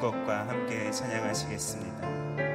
것과 함께 찬양하시겠습니다.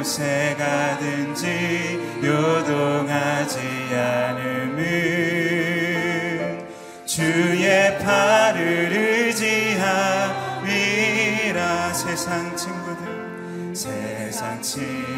곳에 가든지 요동하지 않음은 주의 팔을 의지하리라. 세상 친구들 세상 친구들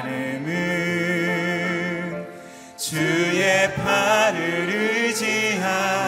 나는 주의 팔을 의지합니다.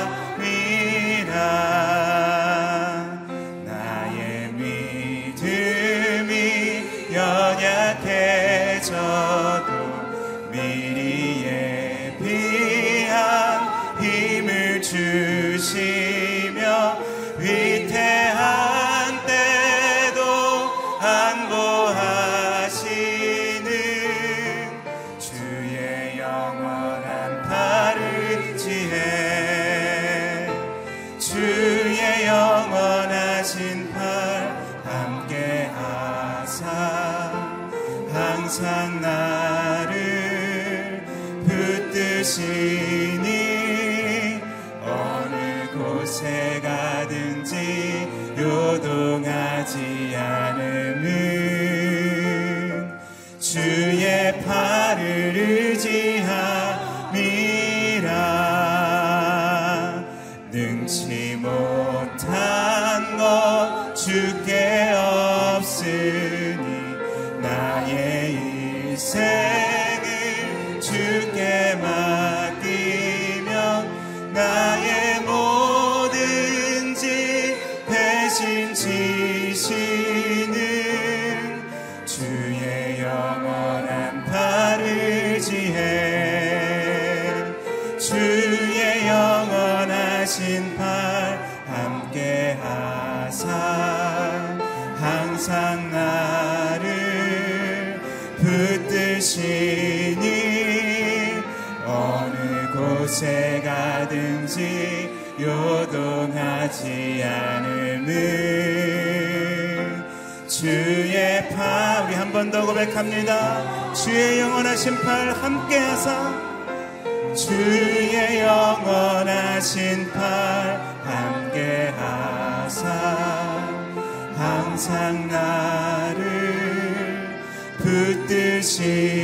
번 더 고백합니다. 주의 영원하신 팔 함께 하사 주의 영원하신 팔 함께 하사 항상 나를 붙드시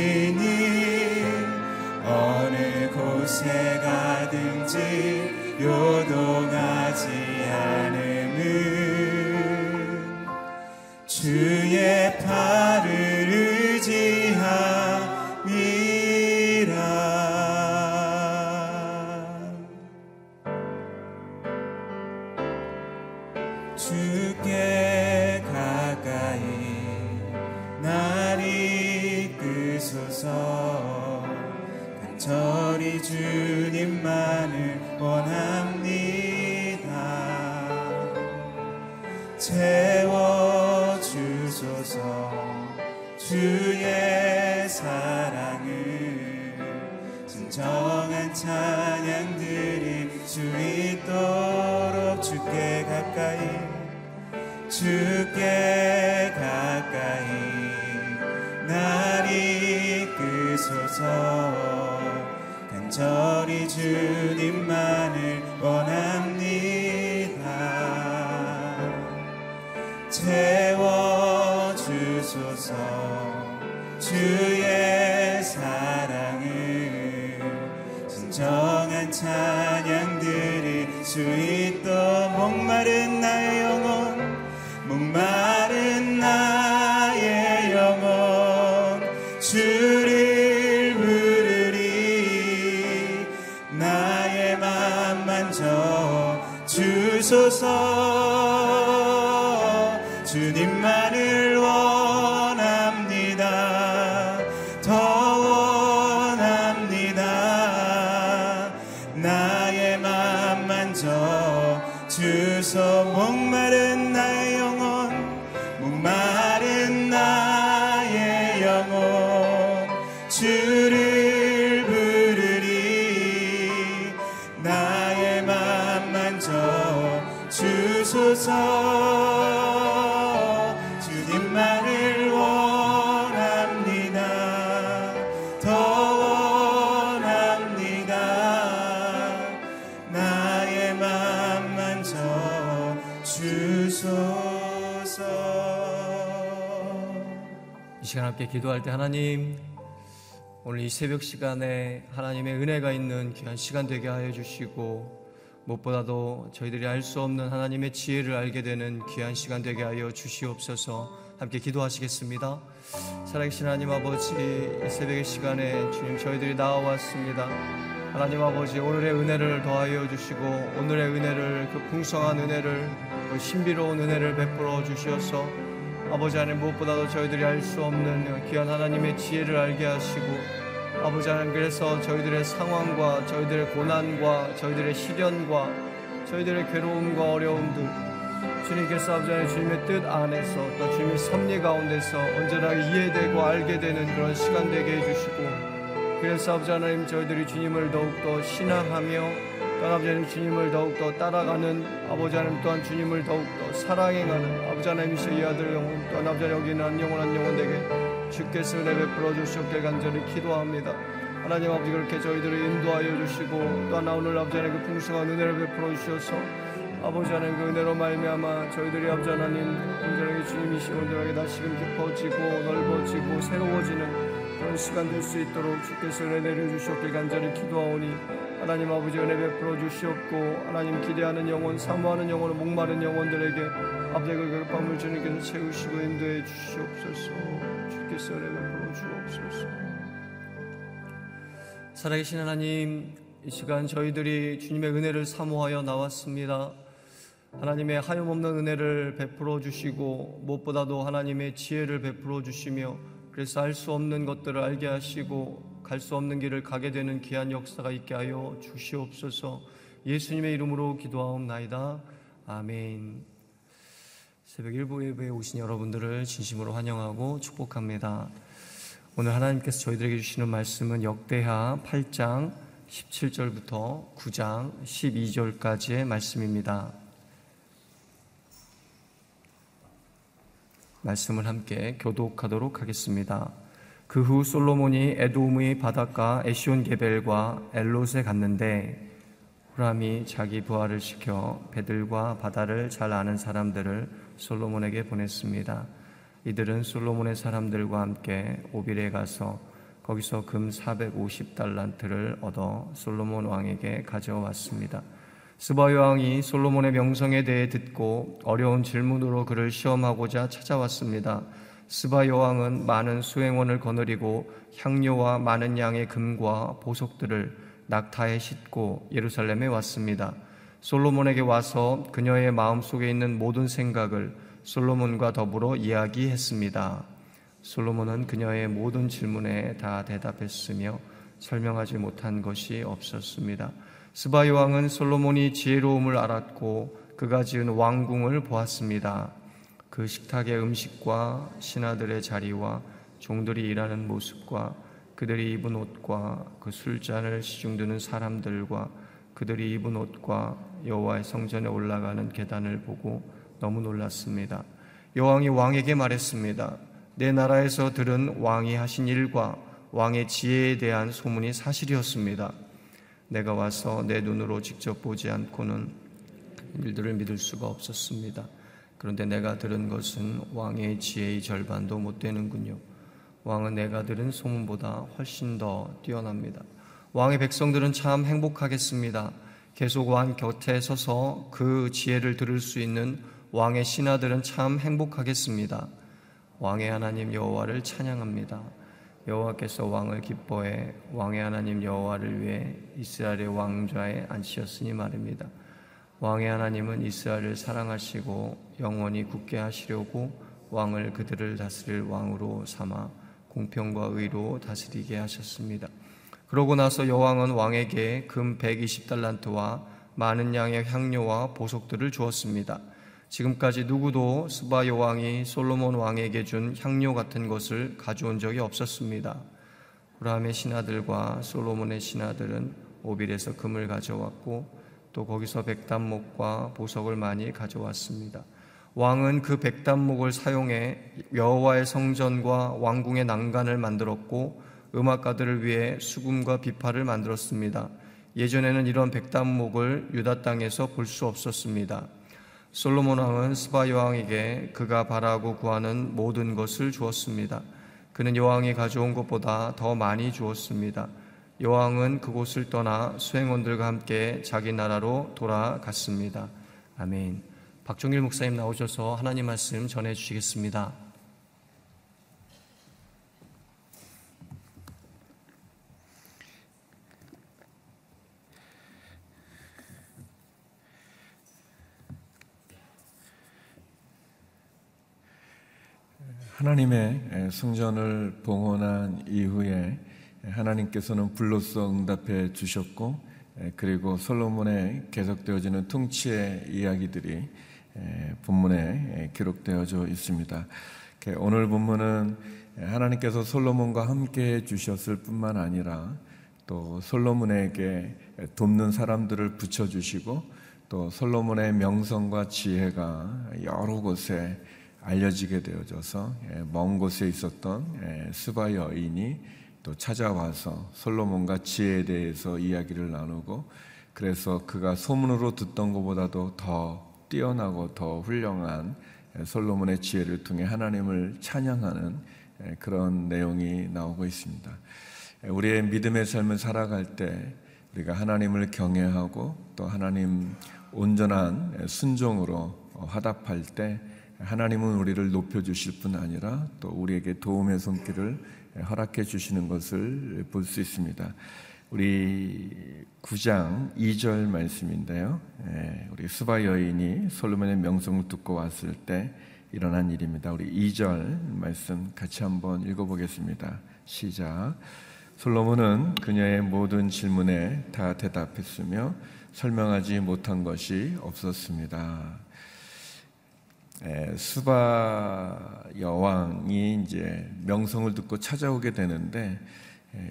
주께 가까이 날 이끄소서. 간절히 주님만을 원합니다 함께 기도할 때 하나님 오늘 이 새벽 시간에 하나님의 은혜가 있는 귀한 시간 되게 하여 주시고 무엇보다도 저희들이 알 수 없는 하나님의 지혜를 알게 되는 귀한 시간 되게 하여 주시옵소서. 함께 기도하시겠습니다. 살아계신 하나님 아버지 이 새벽의 시간에 주님 저희들이 나와왔습니다. 하나님 아버지 오늘의 은혜를 더하여 주시고 오늘의 은혜를 그 풍성한 은혜를 그 신비로운 은혜를 베풀어 주시어서 아버지 하나님 무엇보다도 저희들이 알 수 없는 귀한 하나님의 지혜를 알게 하시고 아버지 하나님 그래서 저희들의 상황과 저희들의 고난과 저희들의 시련과 저희들의 괴로움과 어려움들 주님께서 아버지 하나님 주님의 뜻 안에서 또 주님의 섭리 가운데서 언제나 이해되고 알게 되는 그런 시간 되게 해주시고 그래서 아버지 하나님 저희들이 주님을 더욱더 신앙하며 또 아버지 하나님 주님을 더욱더 따라가는 아버지 하나님 또한 주님을 더욱더 사랑해가는 아버지 하나님이시여 이 아들 영혼 또한 아버지 하나님 여기 있는 한 영혼 한 영혼에게 주께서 베풀어 주시옵길 간절히 기도합니다. 하나님 아버지 그렇게 저희들을 인도하여 주시고 또한 오늘 아버지 하나님 그 풍성한 은혜를 베풀어 주셔서. 아버지 하나님 그 은혜로 말미암아 저희들이 아버지 하나님 온전하게 주님이시 온전하게 다시금 깊어지고 넓어지고 새로워지는 그런 시간 될 수 있도록 주께서 은혜 내려주시옵길 간절히 기도하오니 하나님 아버지 은혜 베풀어 주시옵고 하나님 기대하는 영혼 사모하는 영혼 목마른 영혼들에게 아버지 그 밤을 주님께서 채우시고 인도해 주시옵소서. 주께서 은혜 베풀어 주옵소서. 살아계신 하나님 이 시간 저희들이 주님의 은혜를 사모하여 나왔습니다. 하나님의 하염없는 은혜를 베풀어 주시고 무엇보다도 하나님의 지혜를 베풀어 주시며 그래서 알 수 없는 것들을 알게 하시고 갈 수 없는 길을 가게 되는 귀한 역사가 있게 하여 주시옵소서. 예수님의 이름으로 기도하옵나이다. 아멘. 새벽 일부 예배에 오신 여러분들을 진심으로 환영하고 축복합니다. 오늘 하나님께서 저희들에게 주시는 말씀은 역대하 8장 17절부터 9장 12절까지의 말씀입니다. 말씀을 함께 교독하도록 하겠습니다. 그 후 솔로몬이 에돔의 바닷가 에시온 게벨과 엘롯에 갔는데 후람이 자기 부하를 시켜 배들과 바다를 잘 아는 사람들을 솔로몬에게 보냈습니다. 이들은 솔로몬의 사람들과 함께 오빌에 가서 거기서 금 450달란트를 얻어 솔로몬 왕에게 가져왔습니다. 스바 왕이 솔로몬의 명성에 대해 듣고 어려운 질문으로 그를 시험하고자 찾아왔습니다. 스바 여왕은 많은 수행원을 거느리고 향료와 많은 양의 금과 보석들을 낙타에 싣고 예루살렘에 왔습니다. 솔로몬에게 와서 그녀의 마음속에 있는 모든 생각을 솔로몬과 더불어 이야기했습니다. 솔로몬은 그녀의 모든 질문에 다 대답했으며 설명하지 못한 것이 없었습니다. 스바이 왕은 솔로몬이 지혜로움을 알았고 그가 지은 왕궁을 보았습니다. 그 식탁의 음식과 신하들의 자리와 종들이 일하는 모습과 그들이 입은 옷과 그 술잔을 시중드는 사람들과 그들이 입은 옷과 여호와의 성전에 올라가는 계단을 보고 너무 놀랐습니다. 여왕이 왕에게 말했습니다. 내 나라에서 들은 왕이 하신 일과 왕의 지혜에 대한 소문이 사실이었습니다. 내가 와서 내 눈으로 직접 보지 않고는 일들을 믿을 수가 없었습니다. 그런데 내가 들은 것은 왕의 지혜의 절반도 못 되는군요. 왕은 내가 들은 소문보다 훨씬 더 뛰어납니다. 왕의 백성들은 참 행복하겠습니다. 계속 왕 곁에 서서 그 지혜를 들을 수 있는 왕의 신하들은 참 행복하겠습니다. 왕의 하나님 여호와를 찬양합니다. 여호와께서 왕을 기뻐해 왕의 하나님 여호와를 위해 이스라엘의 왕좌에 앉히셨으니 말입니다. 왕의 하나님은 이스라엘을 사랑하시고 영원히 굳게 하시려고 왕을 그들을 다스릴 왕으로 삼아 공평과 의로 다스리게 하셨습니다. 그러고 나서 여왕은 왕에게 금 120달란트와 많은 양의 향료와 보석들을 주었습니다. 지금까지 누구도 스바 여왕이 솔로몬 왕에게 준 향료 같은 것을 가져온 적이 없었습니다. 후람의 신하들과 솔로몬의 신하들은 오빌에서 금을 가져왔고 또 거기서 백단목과 보석을 많이 가져왔습니다. 왕은 그 백단목을 사용해 여호와의 성전과 왕궁의 난간을 만들었고 음악가들을 위해 수금과 비파를 만들었습니다. 예전에는 이런 백단목을 유다 땅에서 볼 수 없었습니다. 솔로몬 왕은 스바 여왕에게 그가 바라고 구하는 모든 것을 주었습니다. 그는 여왕이 가져온 것보다 더 많이 주었습니다. 여왕은 그곳을 떠나 수행원들과 함께 자기 나라로 돌아갔습니다. 아멘. 박종일 목사님 나오셔서 하나님 말씀 전해 주시겠습니다. 하나님의 성전을 봉헌한 이후에 하나님께서는 불로써 응답해 주셨고 그리고 솔로몬의 계속되어지는 통치의 이야기들이 본문에 기록되어져 있습니다. 오늘 본문은 하나님께서 솔로몬과 함께 주셨을 뿐만 아니라 또 솔로몬에게 돕는 사람들을 붙여주시고 또 솔로몬의 명성과 지혜가 여러 곳에 알려지게 되어져서 예, 먼 곳에 있었던 예, 스바 여인이 또 찾아와서 솔로몬과 지혜에 대해서 이야기를 나누고 그래서 그가 소문으로 듣던 것보다도 더 뛰어나고 더 훌륭한 예, 솔로몬의 지혜를 통해 하나님을 찬양하는 그런 내용이 나오고 있습니다. 우리의 믿음의 삶을 살아갈 때 우리가 하나님을 경외하고 또 하나님 온전한 순종으로 화답할 때 하나님은 우리를 높여주실 뿐 아니라 또 우리에게 도움의 손길을 허락해 주시는 것을 볼 수 있습니다. 우리 9장 2절 말씀인데요. 예, 우리 수바 여인이 솔로몬의 명성을 듣고 왔을 때 일어난 일입니다. 우리 2절 말씀 같이 한번 읽어보겠습니다. 시작. 솔로몬은 그녀의 모든 질문에 다 대답했으며 설명하지 못한 것이 없었습니다. 수바 여왕이 이제 명성을 듣고 찾아오게 되는데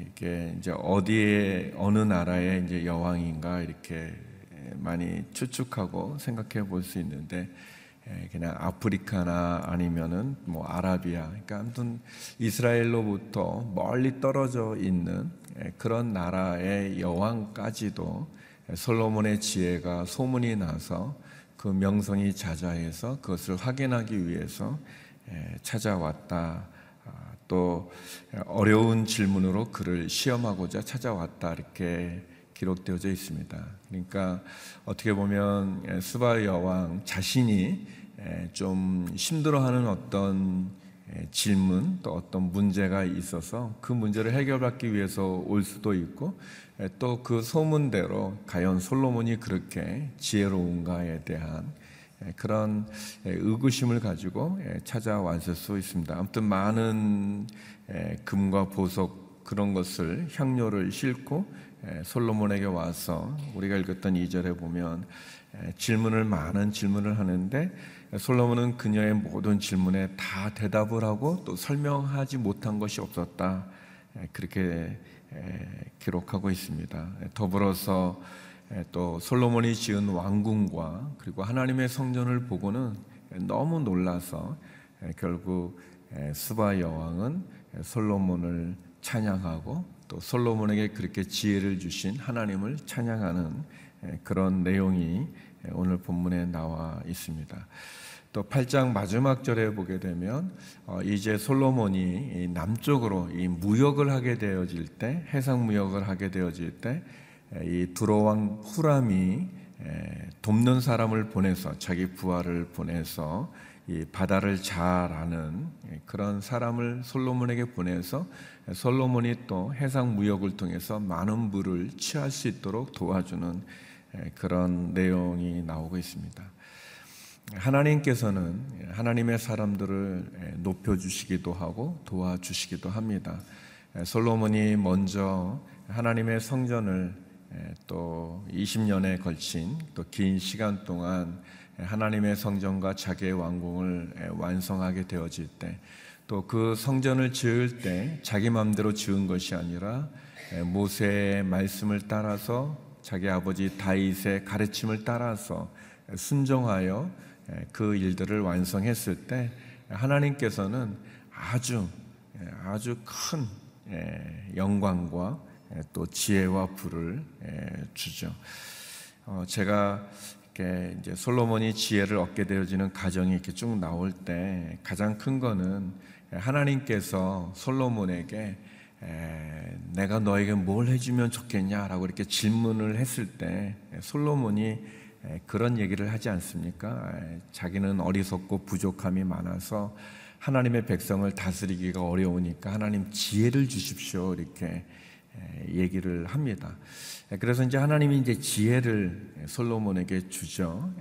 이게 이제 어디에 어느 나라의 이제 여왕인가 이렇게 많이 추측하고 생각해 볼 수 있는데 그냥 아프리카나 아니면은 뭐 아라비아 그러니까 아무튼 이스라엘로부터 멀리 떨어져 있는 그런 나라의 여왕까지도 솔로몬의 지혜가 소문이 나서 그 명성이 자자해서 그것을 확인하기 위해서 찾아왔다. 아, 또 어려운 질문으로 그를 시험하고자 찾아왔다 이렇게 기록되어져 있습니다. 그러니까 어떻게 보면 스바 여왕 자신이 좀 힘들어하는 어떤 질문 또 어떤 문제가 있어서 그 문제를 해결받기 위해서 올 수도 있고 또 그 소문대로 과연 솔로몬이 그렇게 지혜로운가에 대한 그런 의구심을 가지고 찾아왔을 수 있습니다. 아무튼 많은 금과 보석 그런 것을 향료를 싣고 솔로몬에게 와서 우리가 읽었던 이절에 보면 질문을 많은 질문을 하는데 솔로몬은 그녀의 모든 질문에 다 대답을 하고 또 설명하지 못한 것이 없었다. 그렇게 기록하고 있습니다. 더불어서 또 솔로몬이 지은 왕궁과 그리고 하나님의 성전을 보고는 너무 놀라서 결국 스바 여왕은 솔로몬을 찬양하고 또 솔로몬에게 그렇게 지혜를 주신 하나님을 찬양하는 그런 내용이 오늘 본문에 나와 있습니다. 또 8장 마지막 절에 보게 되면 어, 이제 솔로몬이 남쪽으로 이 무역을 하게 되어질 때 해상 무역을 하게 되어질 때 이 두로왕 후람이 돕는 사람을 보내서 자기 부하를 보내서 이 바다를 잘 아는 그런 사람을 솔로몬에게 보내서 솔로몬이 또 해상 무역을 통해서 많은 물을 취할 수 있도록 도와주는 그런 내용이 나오고 있습니다. 하나님께서는 하나님의 사람들을 높여주시기도 하고 도와주시기도 합니다. 솔로몬이 먼저 하나님의 성전을 또 20년에 걸친 또 긴 시간 동안 하나님의 성전과 자기의 왕궁을 완성하게 되어질 때 또 그 성전을 지을 때 자기 마음대로 지은 것이 아니라 모세의 말씀을 따라서 자기 아버지 다윗의 가르침을 따라서 순종하여 그 일들을 완성했을 때 하나님께서는 아주 아주 큰 영광과 또 지혜와 부를 주죠. 어, 제가 이제 솔로몬이 지혜를 얻게 되어지는 가정이 이렇게 쭉 나올 때 가장 큰 거는 하나님께서 솔로몬에게 내가 너에게 뭘 해주면 좋겠냐라고 이렇게 질문을 했을 때 솔로몬이 그런 얘기를 하지 않습니까? 자기는 어리석고 부족함이 많아서 하나님의 백성을 다스리기가 어려우니까 하나님 지혜를 주십시오 이렇게 얘기를 합니다. 그래서 이제 하나님이 이제 지혜를 솔로몬에게 주죠.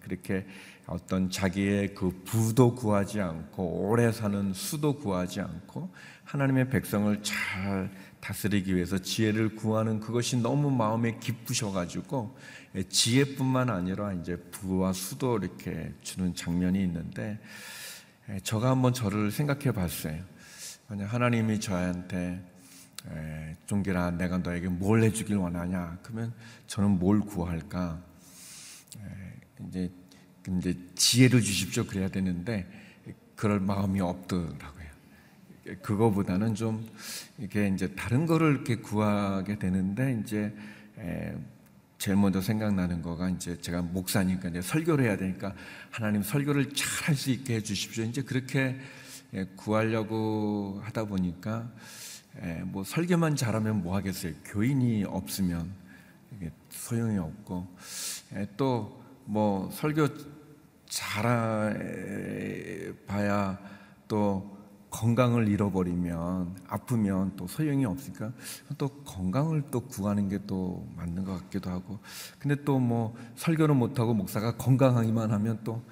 그렇게 어떤 자기의 그 부도 구하지 않고 오래 사는 수도 구하지 않고 하나님의 백성을 잘 다스리기 위해서 지혜를 구하는 그것이 너무 마음에 기쁘셔가지고 지혜뿐만 아니라 이제 부와 수도 이렇게 주는 장면이 있는데 저가 한번 저를 생각해 봤어요. 만약 하나님이 저한테 종기라 내가 너에게 뭘 해주길 원하냐? 그러면 저는 뭘 구할까? 이제 이제 지혜를 주십시오 그래야 되는데 그럴 마음이 없더라고요. 그거보다는 좀 이렇게 이제 다른 거를 이렇게 구하게 되는데 이제 제일 먼저 생각나는 거가 이제 제가 목사니까 이제 설교를 해야 되니까 하나님 설교를 잘 할 수 있게 해 주십시오. 이제 그렇게 구하려고 하다 보니까 뭐 설교만 잘하면 뭐 하겠어요. 교인이 없으면 소용이 없고 또 뭐 설교 잘해봐야 또 건강을 잃어버리면 아프면 또 소용이 없으니까 또 건강을 또 구하는 게 또 맞는 것 같기도 하고. 근데 또 뭐 설교를 못하고 목사가 건강하기만 하면 또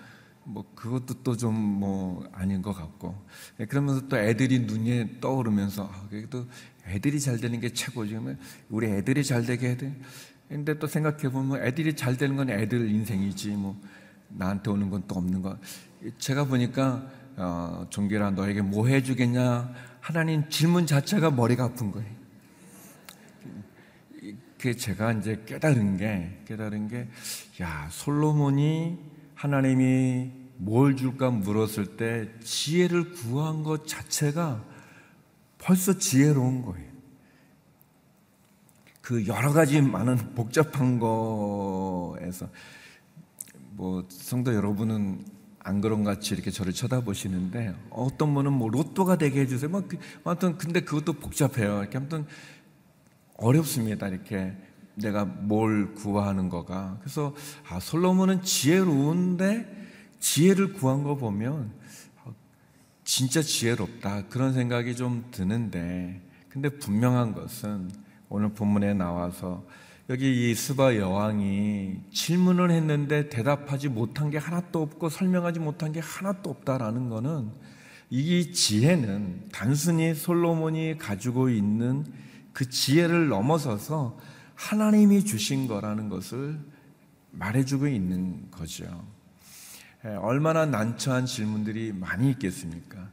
뭐 그것도 또 좀 뭐 아닌 것 같고. 예, 그러면서 또 애들이 눈에 떠오르면서 아, 그래도 애들이 잘 되는 게 최고지. 우리 애들이 잘 되게 해야 돼. 근데 또 생각해 보면 애들이 잘 되는 건 애들 인생이지 뭐. 나한테 오는 건 또 없는 거. 제가 보니까 어, 종결아 너에게 뭐 해주겠냐 하나님 질문 자체가 머리가 아픈 거예요. 그 제가 이제 깨달은 게 깨달은 게 야 솔로몬이 하나님이 뭘 줄까 물었을 때 지혜를 구한 것 자체가 벌써 지혜로운 거예요. 그 여러 가지 많은 복잡한 거에서 뭐 성도 여러분은 안 그런 같이 이렇게 저를 쳐다보시는데 어떤 분은 뭐 로또가 되게 해주세요. 뭐 그, 아무튼 근데 그것도 복잡해요. 이렇게 아무튼 어렵습니다. 이렇게 내가 뭘 구하는 거가. 그래서 아 솔로몬은 지혜로운데 지혜를 구한 거 보면 진짜 지혜롭다 그런 생각이 좀 드는데 근데 분명한 것은 오늘 본문에 나와서 여기 이 스바 여왕이 질문을 했는데 대답하지 못한 게 하나도 없고 설명하지 못한 게 하나도 없다라는 거는 이 지혜는 단순히 솔로몬이 가지고 있는 그 지혜를 넘어서서 하나님이 주신 거라는 것을 말해주고 있는 거죠. 얼마나 난처한 질문들이 많이 있겠습니까?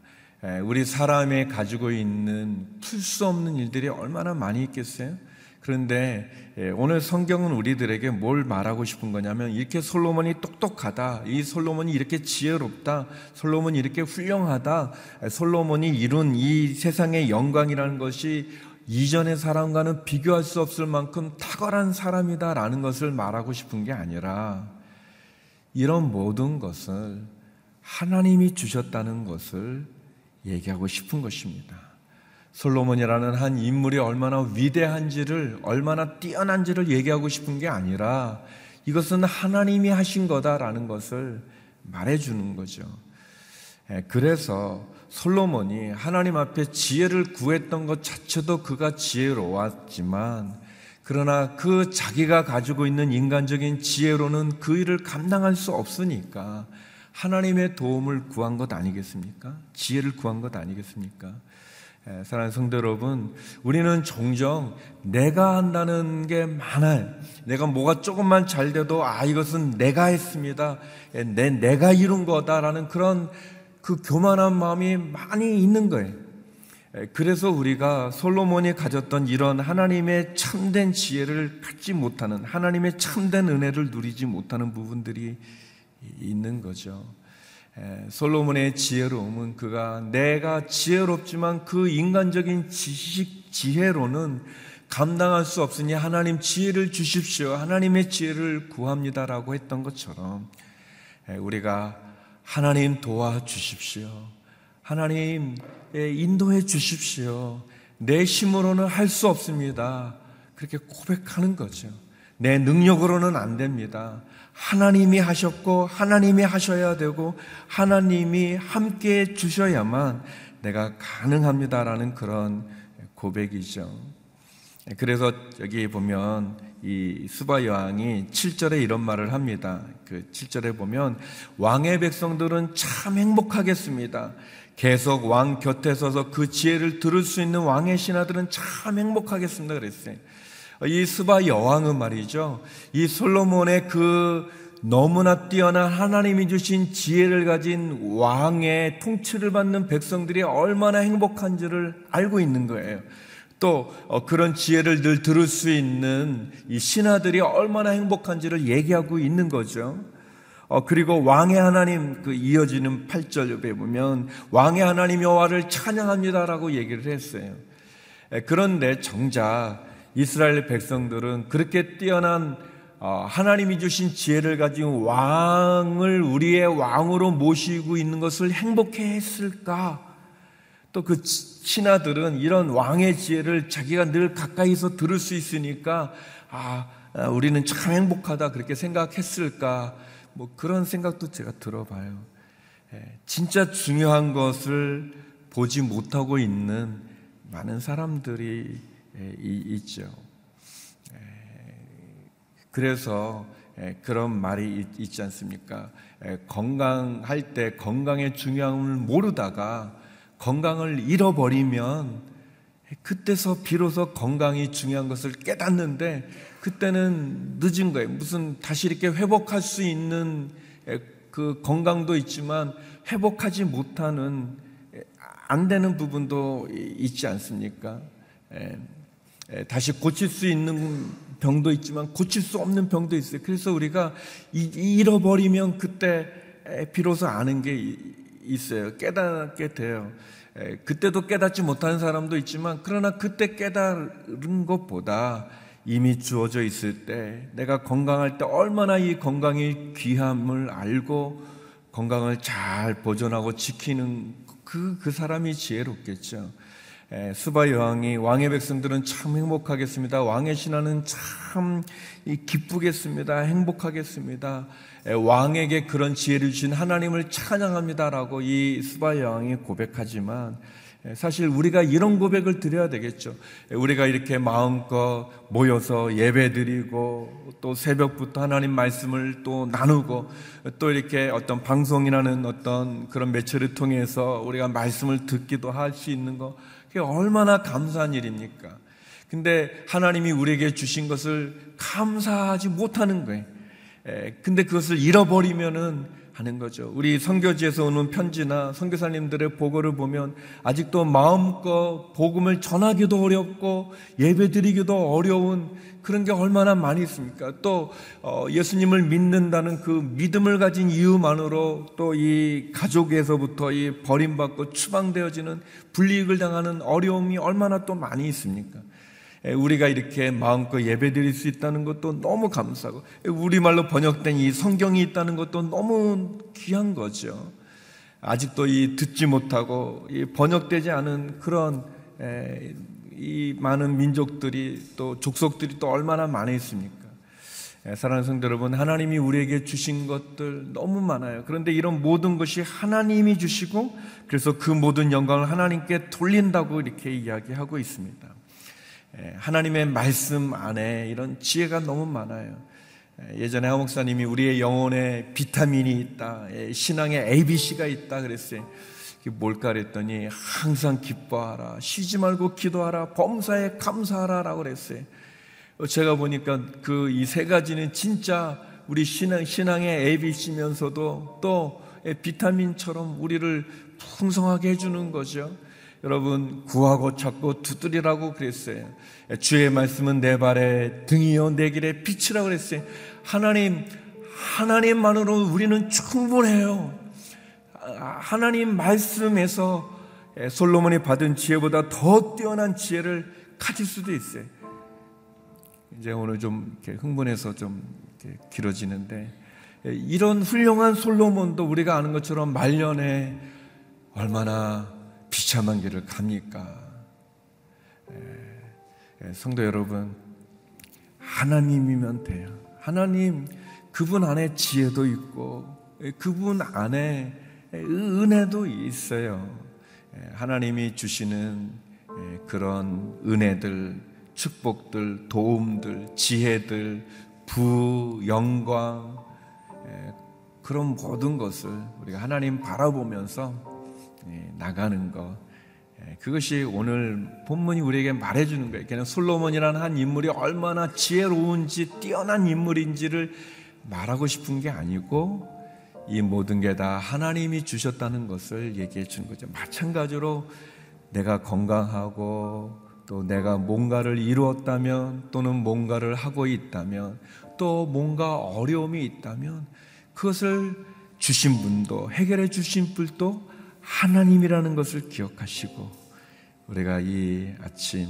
우리 사람이 가지고 있는 풀 수 없는 일들이 얼마나 많이 있겠어요? 그런데 예, 오늘 성경은 우리들에게 뭘 말하고 싶은 거냐면 이렇게 솔로몬이 똑똑하다. 이 솔로몬이 이렇게 지혜롭다. 솔로몬이 이렇게 훌륭하다. 솔로몬이 이룬 이 세상의 영광이라는 것이 이전의 사람과는 비교할 수 없을 만큼 탁월한 사람이다라는 것을 말하고 싶은 게 아니라 이런 모든 것을 하나님이 주셨다는 것을 얘기하고 싶은 것입니다. 솔로몬이라는 한 인물이 얼마나 위대한지를, 얼마나 뛰어난지를 얘기하고 싶은 게 아니라 이것은 하나님이 하신 거다라는 것을 말해주는 거죠. 예, 그래서 솔로몬이 하나님 앞에 지혜를 구했던 것 자체도 그가 지혜로웠지만 그러나 그 자기가 가지고 있는 인간적인 지혜로는 그 일을 감당할 수 없으니까 하나님의 도움을 구한 것 아니겠습니까? 지혜를 구한 것 아니겠습니까? 예, 사랑하는 성도 여러분, 우리는 종종 내가 한다는 게 많아요. 내가 뭐가 조금만 잘 돼도 아 이것은 내가 했습니다. 예, 내 내가 이룬 거다라는 그런 그 교만한 마음이 많이 있는 거예요. 예, 그래서 우리가 솔로몬이 가졌던 이런 하나님의 참된 지혜를 갖지 못하는 하나님의 참된 은혜를 누리지 못하는 부분들이 있는 거죠. 솔로몬의 지혜로움은 그가 내가 지혜롭지만 그 인간적인 지식, 지혜로는 감당할 수 없으니 하나님 지혜를 주십시오. 하나님의 지혜를 구합니다라고 했던 것처럼 우리가 하나님 도와주십시오. 하나님 인도해 주십시오. 내 힘으로는 할 수 없습니다. 그렇게 고백하는 거죠. 내 능력으로는 안 됩니다. 하나님이 하셨고 하나님이 하셔야 되고 하나님이 함께 주셔야만 내가 가능합니다라는 그런 고백이죠. 그래서 여기 보면 이 수바 여왕이 7절에 이런 말을 합니다. 그 7절에 보면 왕의 백성들은 참 행복하겠습니다. 계속 왕 곁에 서서 그 지혜를 들을 수 있는 왕의 신하들은 참 행복하겠습니다. 그랬어요. 이 스바 여왕은 말이죠. 이 솔로몬의 그 너무나 뛰어난 하나님이 주신 지혜를 가진 왕의 통치를 받는 백성들이 얼마나 행복한지를 알고 있는 거예요. 또 어, 그런 지혜를 늘 들을 수 있는 이 신하들이 얼마나 행복한지를 얘기하고 있는 거죠. 어, 그리고 왕의 하나님 그 이어지는 8절에 보면 왕의 하나님 여호와를 찬양합니다라고 얘기를 했어요. 그런데 정작 이스라엘 백성들은 그렇게 뛰어난 어, 하나님이 주신 지혜를 가진 왕을 우리의 왕으로 모시고 있는 것을 행복해 했을까? 또 그 신하들은 이런 왕의 지혜를 자기가 늘 가까이서 들을 수 있으니까 아, 아, 우리는 참 행복하다 그렇게 생각했을까? 뭐 그런 생각도 제가 들어봐요. 예, 진짜 중요한 것을 보지 못하고 있는 많은 사람들이 예, 있죠. 예, 그래서 예, 그런 말이 있지 않습니까? 건강할 때 건강의 중요함을 모르다가 건강을 잃어버리면 그때서 비로소 건강이 중요한 것을 깨닫는데 그때는 늦은 거예요. 무슨 다시 이렇게 회복할 수 있는 그 건강도 있지만 회복하지 못하는 안 되는 부분도 있지 않습니까? 다시 고칠 수 있는 병도 있지만 고칠 수 없는 병도 있어요. 그래서 우리가 잃어버리면 그때 비로소 아는 게 있어요. 깨닫게 돼요. 그때도 깨닫지 못하는 사람도 있지만 그러나 그때 깨달은 것보다 이미 주어져 있을 때 내가 건강할 때 얼마나 이 건강이 귀함을 알고 건강을 잘 보존하고 지키는 그, 그 사람이 지혜롭겠죠. 수바 여왕이 왕의 백성들은 참 행복하겠습니다. 왕의 신하는 참 기쁘겠습니다. 행복하겠습니다. 왕에게 그런 지혜를 주신 하나님을 찬양합니다라고 이 수바 여왕이 고백하지만 사실 우리가 이런 고백을 드려야 되겠죠. 우리가 이렇게 마음껏 모여서 예배 드리고 또 새벽부터 하나님 말씀을 또 나누고 또 이렇게 어떤 방송이라는 어떤 그런 매체를 통해서 우리가 말씀을 듣기도 할 수 있는 거 그게 얼마나 감사한 일입니까? 근데 하나님이 우리에게 주신 것을 감사하지 못하는 거예요. 근데 그것을 잃어버리면은 하는 거죠. 우리 선교지에서 오는 편지나 선교사님들의 보고를 보면 아직도 마음껏 복음을 전하기도 어렵고 예배드리기도 어려운 그런 게 얼마나 많이 있습니까? 또 어, 예수님을 믿는다는 그 믿음을 가진 이유만으로 또 이 가족에서부터 이 버림받고 추방되어지는 불이익을 당하는 어려움이 얼마나 또 많이 있습니까? 우리가 이렇게 마음껏 예배 드릴 수 있다는 것도 너무 감사하고 우리말로 번역된 이 성경이 있다는 것도 너무 귀한 거죠. 아직도 이 듣지 못하고 이 번역되지 않은 그런 이 많은 민족들이 또 족속들이 또 얼마나 많이 있습니까? 사랑하는 성도 여러분, 하나님이 우리에게 주신 것들 너무 많아요. 그런데 이런 모든 것이 하나님이 주시고 그래서 그 모든 영광을 하나님께 돌린다고 이렇게 이야기하고 있습니다. 하나님의 말씀 안에 이런 지혜가 너무 많아요. 예전에 하 목사님이 우리의 영혼에 비타민이 있다, 신앙에 ABC가 있다 그랬어요. 뭘까 그랬더니 항상 기뻐하라, 쉬지 말고 기도하라, 범사에 감사하라라고 그랬어요. 제가 보니까 그 이 세 가지는 진짜 우리 신앙, 신앙의 ABC면서도 또 비타민처럼 우리를 풍성하게 해주는 거죠. 여러분 구하고 찾고 두드리라고 그랬어요. 주의 말씀은 내 발에 등이요 내 길에 빛이라고 그랬어요. 하나님 하나님만으로 우리는 충분해요. 하나님 말씀에서 솔로몬이 받은 지혜보다 더 뛰어난 지혜를 가질 수도 있어요. 이제 오늘 좀 흥분해서 좀 길어지는데 이런 훌륭한 솔로몬도 우리가 아는 것처럼 말년에 얼마나 비참한 길을 갑니까? 성도 여러분, 하나님이면 돼요. 하나님, 그분 안에 지혜도 있고, 그분 안에 은혜도 있어요. 하나님이 주시는 그런 은혜들, 축복들, 도움들, 지혜들, 부, 영광, 그런 모든 것을 우리가 하나님 바라보면서 나가는 것. 그것이 오늘 본문이 우리에게 말해주는 거예요. 그냥 솔로몬이라는 한 인물이 얼마나 지혜로운지 뛰어난 인물인지를 말하고 싶은 게 아니고 이 모든 게 다 하나님이 주셨다는 것을 얘기해 주는 거죠. 마찬가지로 내가 건강하고 또 내가 뭔가를 이루었다면 또는 뭔가를 하고 있다면 또 뭔가 어려움이 있다면 그것을 주신 분도 해결해 주신 분도 하나님이라는 것을 기억하시고 우리가 이 아침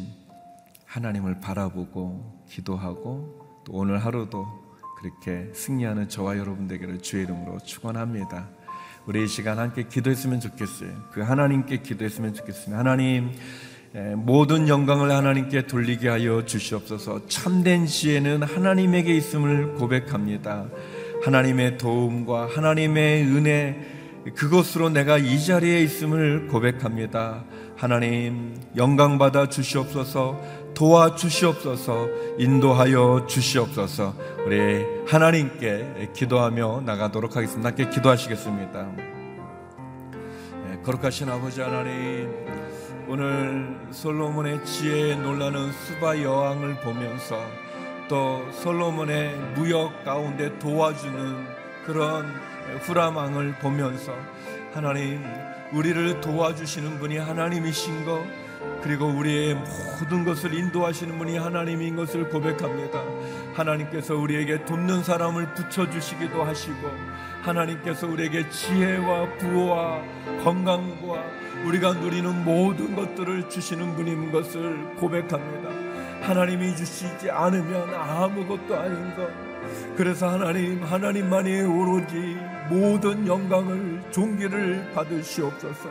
하나님을 바라보고 기도하고 또 오늘 하루도 그렇게 승리하는 저와 여러분들에게를 주의 이름으로 축원합니다. 우리 이 시간 함께 기도했으면 좋겠어요. 그 하나님께 기도했으면 좋겠습니다. 하나님 모든 영광을 하나님께 돌리게 하여 주시옵소서. 참된 지혜는 하나님에게 있음을 고백합니다. 하나님의 도움과 하나님의 은혜 그것으로 내가 이 자리에 있음을 고백합니다. 하나님 영광 받아 주시옵소서 도와 주시옵소서 인도하여 주시옵소서 우리 하나님께 기도하며 나가도록 하겠습니다. 함께 기도하시겠습니다. 네, 거룩하신 아버지 하나님 오늘 솔로몬의 지혜에 놀라는 수바 여왕을 보면서 또 솔로몬의 무역 가운데 도와주는 그런 후라망을 보면서 하나님 우리를 도와주시는 분이 하나님이신 것 그리고 우리의 모든 것을 인도하시는 분이 하나님인 것을 고백합니다. 하나님께서 우리에게 돕는 사람을 붙여주시기도 하시고 하나님께서 우리에게 지혜와 부와 건강과 우리가 누리는 모든 것들을 주시는 분인 것을 고백합니다. 하나님이 주시지 않으면 아무것도 아닌 것. 그래서 하나님, 하나님만이 오로지 모든 영광을 존귀를 받으시옵소서.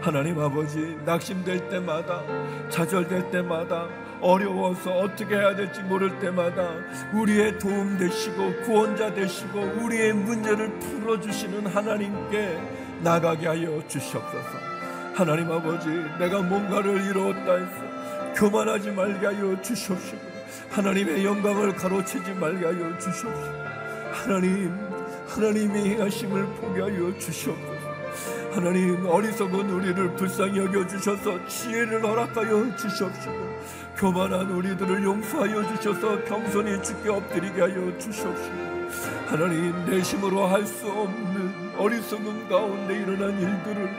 하나님 아버지 낙심될 때마다 좌절될 때마다 어려워서 어떻게 해야 될지 모를 때마다 우리의 도움 되시고 구원자 되시고 우리의 문제를 풀어 주시는 하나님께 나가게 하여 주시옵소서. 하나님 아버지 내가 뭔가를 이루었다 해서 교만하지 말게 하여 주시옵시고 하나님의 영광을 가로채지 말게 하여 주시옵시고 하나님 하나님의 행하심을 보게 하여 주시옵소서. 하나님 어리석은 우리를 불쌍히 여겨 주셔서 지혜를 허락하여 주시옵시고 교만한 우리들을 용서하여 주셔서 겸손히 주께 엎드리게 하여 주시옵시고 하나님 내 힘으로 할 수 없는 어리석음 가운데 일어난 일들을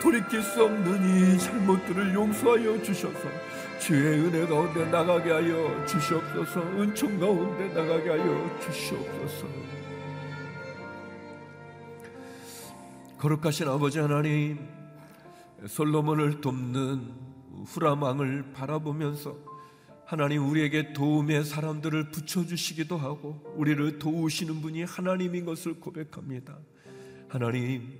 돌이킬 수 없는 이 잘못들을 용서하여 주셔서 주의 은혜 가운데 나가게 하여 주시옵소서 은총 가운데 나가게 하여 주시옵소서 거룩하신 아버지 하나님 솔로몬을 돕는 후라망을 바라보면서 하나님 우리에게 도움의 사람들을 붙여주시기도 하고 우리를 도우시는 분이 하나님인 것을 고백합니다. 하나님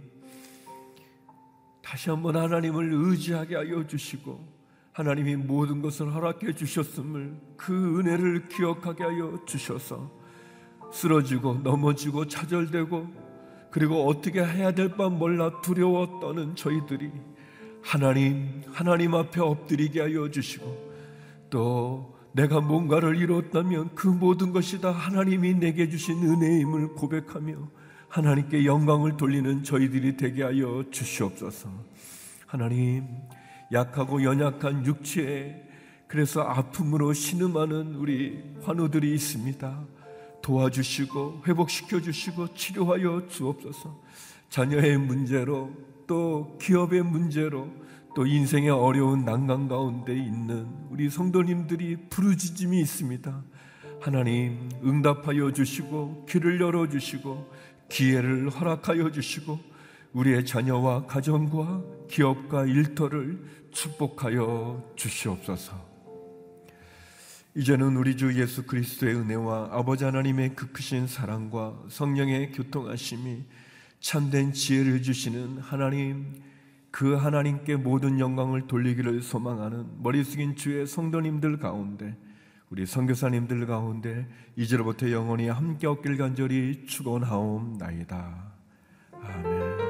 다시 한번 하나님을 의지하게 하여 주시고 하나님이 모든 것을 허락해 주셨음을 그 은혜를 기억하게 하여 주셔서 쓰러지고 넘어지고 차절되고 그리고 어떻게 해야 될 바 몰라 두려워 떠는 저희들이 하나님, 하나님 앞에 엎드리게 하여 주시고 또 내가 뭔가를 이뤘다면 그 모든 것이 다 하나님이 내게 주신 은혜임을 고백하며 하나님께 영광을 돌리는 저희들이 되게 하여 주시옵소서. 하나님, 약하고 연약한 육체에 그래서 아픔으로 신음하는 우리 환우들이 있습니다. 도와주시고 회복시켜 주시고 치료하여 주옵소서. 자녀의 문제로 또 기업의 문제로 또 인생의 어려운 난간 가운데 있는 우리 성도님들이 부르짖음이 있습니다. 하나님 응답하여 주시고 귀를 열어 주시고 기회를 허락하여 주시고 우리의 자녀와 가정과 기업과 일터를 축복하여 주시옵소서. 이제는 우리 주 예수 그리스도의 은혜와 아버지 하나님의 그 크신 사랑과 성령의 교통하심이 참된 지혜를 주시는 하나님 그 하나님께 모든 영광을 돌리기를 소망하는 머리 숙인 주의 성도님들 가운데 우리 선교사님들 가운데 이제로부터 영원히 함께 얻길 간절히 축원하옵나이다. 아멘.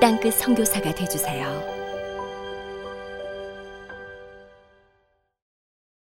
땅끝 선교사가 되주세요.